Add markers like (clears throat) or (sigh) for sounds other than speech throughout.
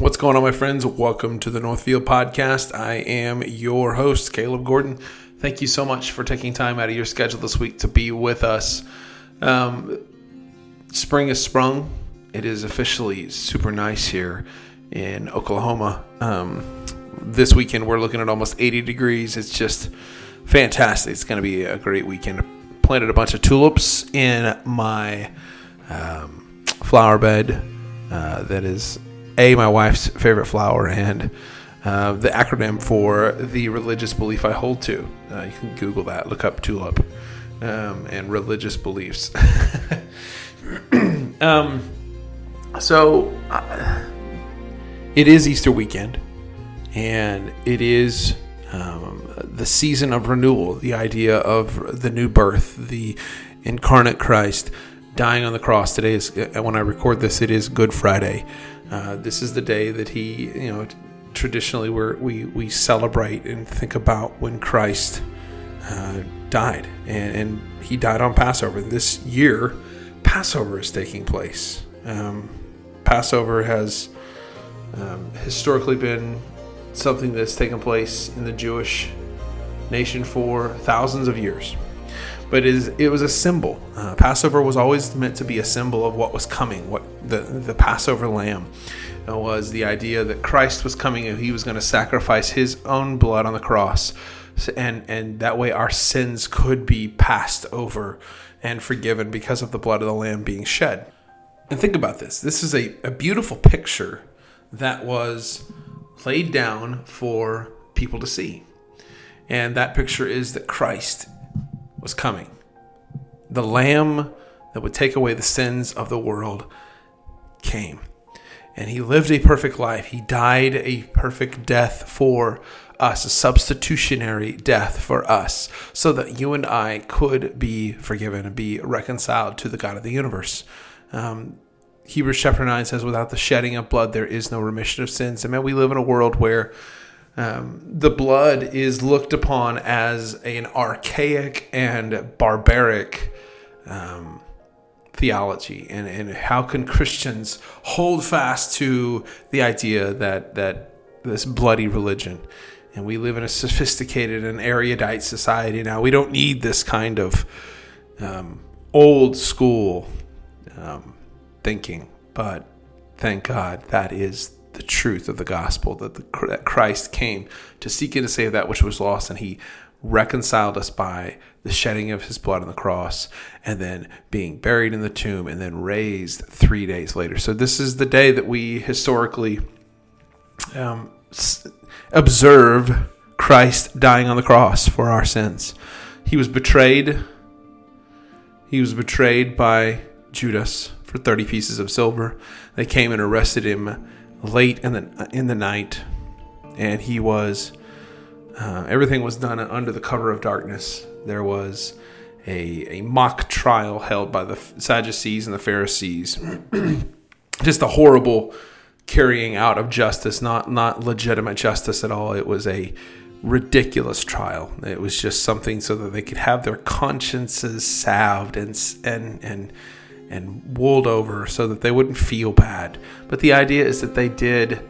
What's going on, my friends? Welcome to the Northfield Podcast. I am your host, Caleb Gordon. Thank you so much for taking time out of your schedule this week to be with us. Um, spring has sprung. It is officially super nice here in Oklahoma. Um, this weekend, we're looking at almost 80 degrees. It's just fantastic. It's going to be a great weekend. Planted a bunch of tulips in my um, flower bed. Uh, that is a my wife's favorite flower and uh, the acronym for the religious belief I hold to. Uh, you can Google that, look up tulip um, and religious beliefs. (laughs) um, so uh, it is Easter weekend, and it is um, the season of renewal. The idea of the new birth, the incarnate Christ dying on the cross. Today is uh, when I record this. It is Good Friday. Uh, this is the day that he, you know, traditionally we we we celebrate and think about when Christ uh, died, and, and, he died on Passover. This year, Passover is taking place. Um, Passover has um, historically been something that's taken place in the Jewish nation for thousands of years. But it, is, it was a symbol. Uh, Passover was always meant to be a symbol of what was coming, what the, the Passover lamb was the idea that Christ was coming and he was going to sacrifice his own blood on the cross. And, and that way our sins could be passed over and forgiven because of the blood of the lamb being shed. And think about this this is a, a beautiful picture that was laid down for people to see. And that picture is that Christ was coming. The Lamb that would take away the sins of the world came. And he lived a perfect life. He died a perfect death for us, a substitutionary death for us, so that you and I could be forgiven and be reconciled to the God of the universe. Um, Hebrews chapter 9 says, Without the shedding of blood, there is no remission of sins. And man, we live in a world where um, the blood is looked upon as an archaic and barbaric um, theology, and, and how can Christians hold fast to the idea that that this bloody religion? And we live in a sophisticated and erudite society now. We don't need this kind of um, old school um, thinking, but thank God that is the truth of the gospel that, the, that Christ came to seek and to save that which was lost, and He reconciled us by the shedding of His blood on the cross, and then being buried in the tomb, and then raised three days later. So this is the day that we historically um, observe Christ dying on the cross for our sins. He was betrayed. He was betrayed by Judas for 30 pieces of silver. They came and arrested him late in the in the night, and he was uh, everything was done under the cover of darkness. There was a, a mock trial held by the Sadducees and the Pharisees. (clears throat) Just a horrible carrying out of justice, not not legitimate justice at all. It was a ridiculous trial. It was just something so that they could have their consciences salved and and and and wooled over so that they wouldn't feel bad. But the idea is that they did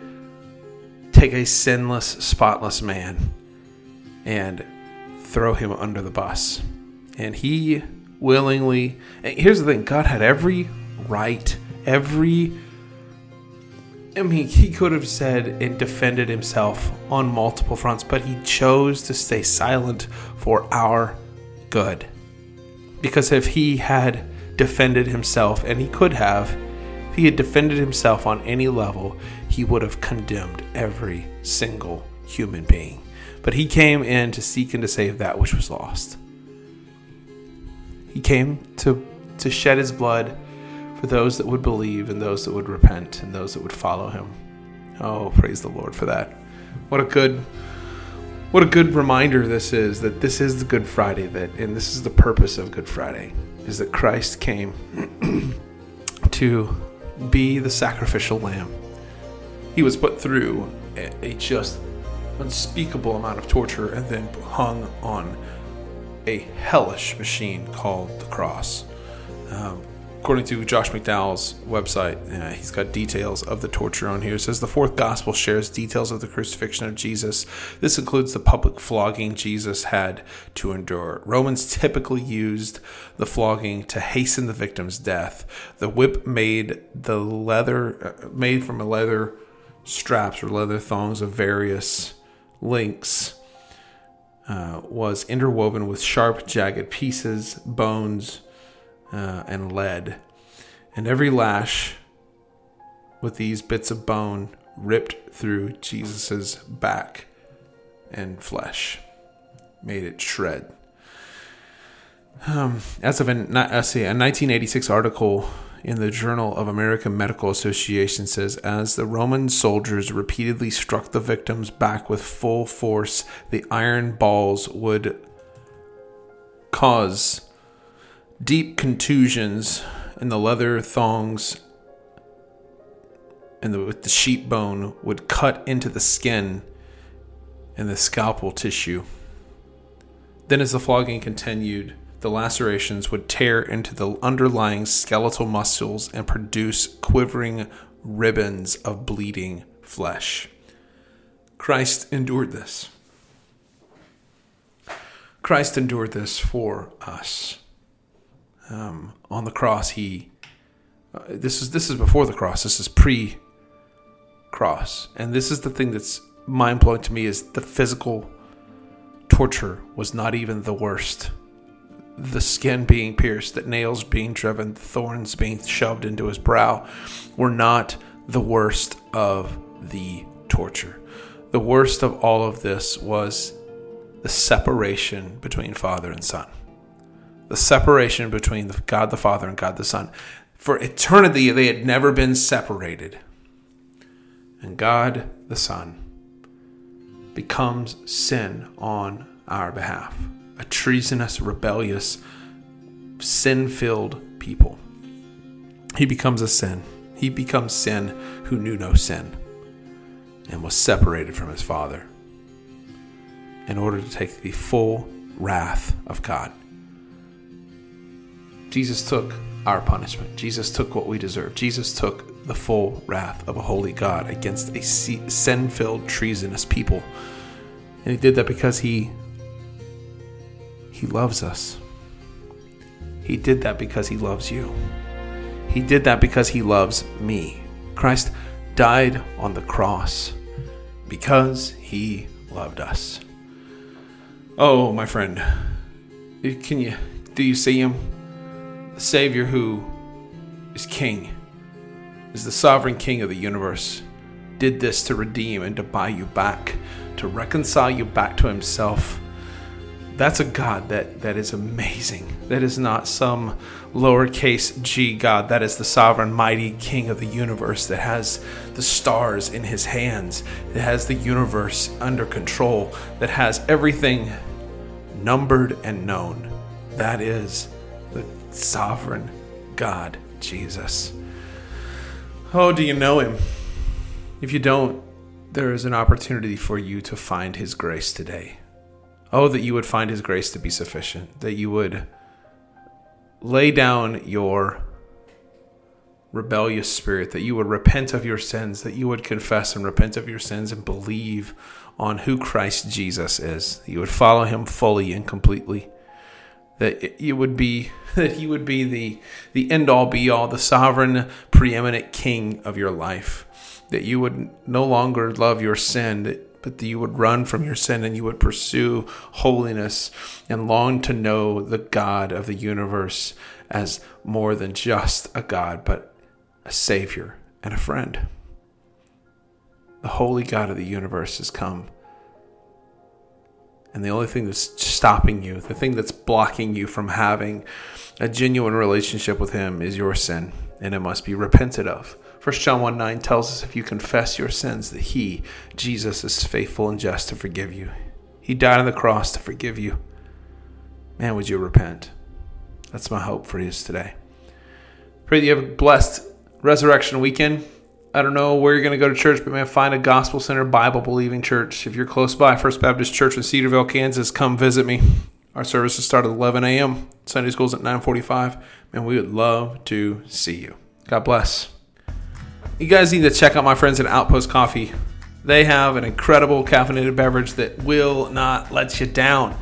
take a sinless, spotless man and throw him under the bus. And he willingly, and here's the thing God had every right, every. I mean, he could have said and defended himself on multiple fronts, but he chose to stay silent for our good. Because if he had defended himself, and he could have. If he had defended himself on any level, he would have condemned every single human being. But he came in to seek and to save that which was lost. He came to, to shed his blood for those that would believe and those that would repent and those that would follow him. Oh, praise the Lord for that. What a good what a good reminder this is that this is the Good Friday that and this is the purpose of Good Friday is that Christ came (clears throat) to be the sacrificial lamb. He was put through a, just unspeakable amount of torture and then hung on a hellish machine called the cross. Um, according to Josh McDowell's website, uh, he's got details of the torture on here. It says the fourth gospel shares details of the crucifixion of Jesus. This includes the public flogging Jesus had to endure. Romans typically used the flogging to hasten the victim's death. The whip made the leather uh, made from a leather straps or leather thongs of various lengths. Uh, was interwoven with sharp, jagged pieces, bones, uh, and lead, and every lash with these bits of bone ripped through Jesus's back and flesh, made it shred. Um, as of a, uh, see, a 1986 article in the Journal of American Medical Association says as the Roman soldiers repeatedly struck the victim's back with full force, the iron balls would cause deep contusions in the leather thongs and the, with the sheep bone would cut into the skin and the scalpel tissue. Then, as the flogging continued, the lacerations would tear into the underlying skeletal muscles and produce quivering ribbons of bleeding flesh. Christ endured this. Christ endured this for us um, on the cross, he uh, this is this is before the cross. This is pre cross, and this is the thing that's mind blowing to me is the physical torture was not even the worst. The skin being pierced, the nails being driven, the thorns being shoved into his brow were not the worst of the torture. The worst of all of this was the separation between father and son the separation between God the Father and God the Son. For eternity, they had never been separated. And God the Son becomes sin on our behalf a treasonous, rebellious, sin filled people. He becomes a sin. He becomes sin who knew no sin and was separated from his Father in order to take the full wrath of God. Jesus took our punishment. Jesus took what we deserve. Jesus took the full wrath of a holy God against a sin filled, treasonous people. And he did that because he he loves us. He did that because he loves you. He did that because he loves me. Christ died on the cross because he loved us. Oh, my friend. Can you do you see him? Savior who is King, is the sovereign King of the universe, did this to redeem and to buy you back, to reconcile you back to Himself. That's a God that, that is amazing. That is not some lowercase g God. That is the sovereign, mighty King of the universe that has the stars in His hands, that has the universe under control, that has everything numbered and known. That is sovereign God, Jesus. Oh, do you know him? If you don't, there is an opportunity for you to find his grace today. Oh, that you would find his grace to be sufficient, that you would lay down your rebellious spirit, that you would repent of your sins, that you would confess and repent of your sins and believe on who Christ Jesus is. You would follow him fully and completely that you would be (laughs) that he would be the the end all be all the sovereign preeminent king of your life. That you would no longer love your sin but that you would run from your sin and you would pursue holiness and long to know the God of the universe as more than just a God but a savior and a friend. The holy God of the universe has come and the only thing that's stopping you, the thing that's blocking you from having a genuine relationship with Him is your sin, and it must be repented of. 1 John 1 9 tells us if you confess your sins, that He, Jesus, is faithful and just to forgive you. He died on the cross to forgive you. Man, would you repent? That's my hope for you today. Pray that you have a blessed resurrection weekend. I don't know where you're going to go to church, but man, find a gospel center, Bible believing church. If you're close by, First Baptist Church in Cedarville, Kansas, come visit me. Our services start at 11 a.m. Sunday school's at 9:45, and we would love to see you. God bless. You guys need to check out my friends at Outpost Coffee. They have an incredible caffeinated beverage that will not let you down.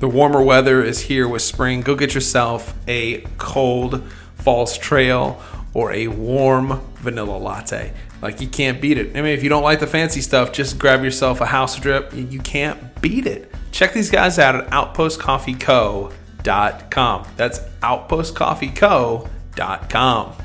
The warmer weather is here with spring. Go get yourself a cold false trail or a warm vanilla latte. Like you can't beat it. I mean, if you don't like the fancy stuff, just grab yourself a house drip. You can't beat it. Check these guys out at outpostcoffeeco.com. That's outpostcoffeeco.com.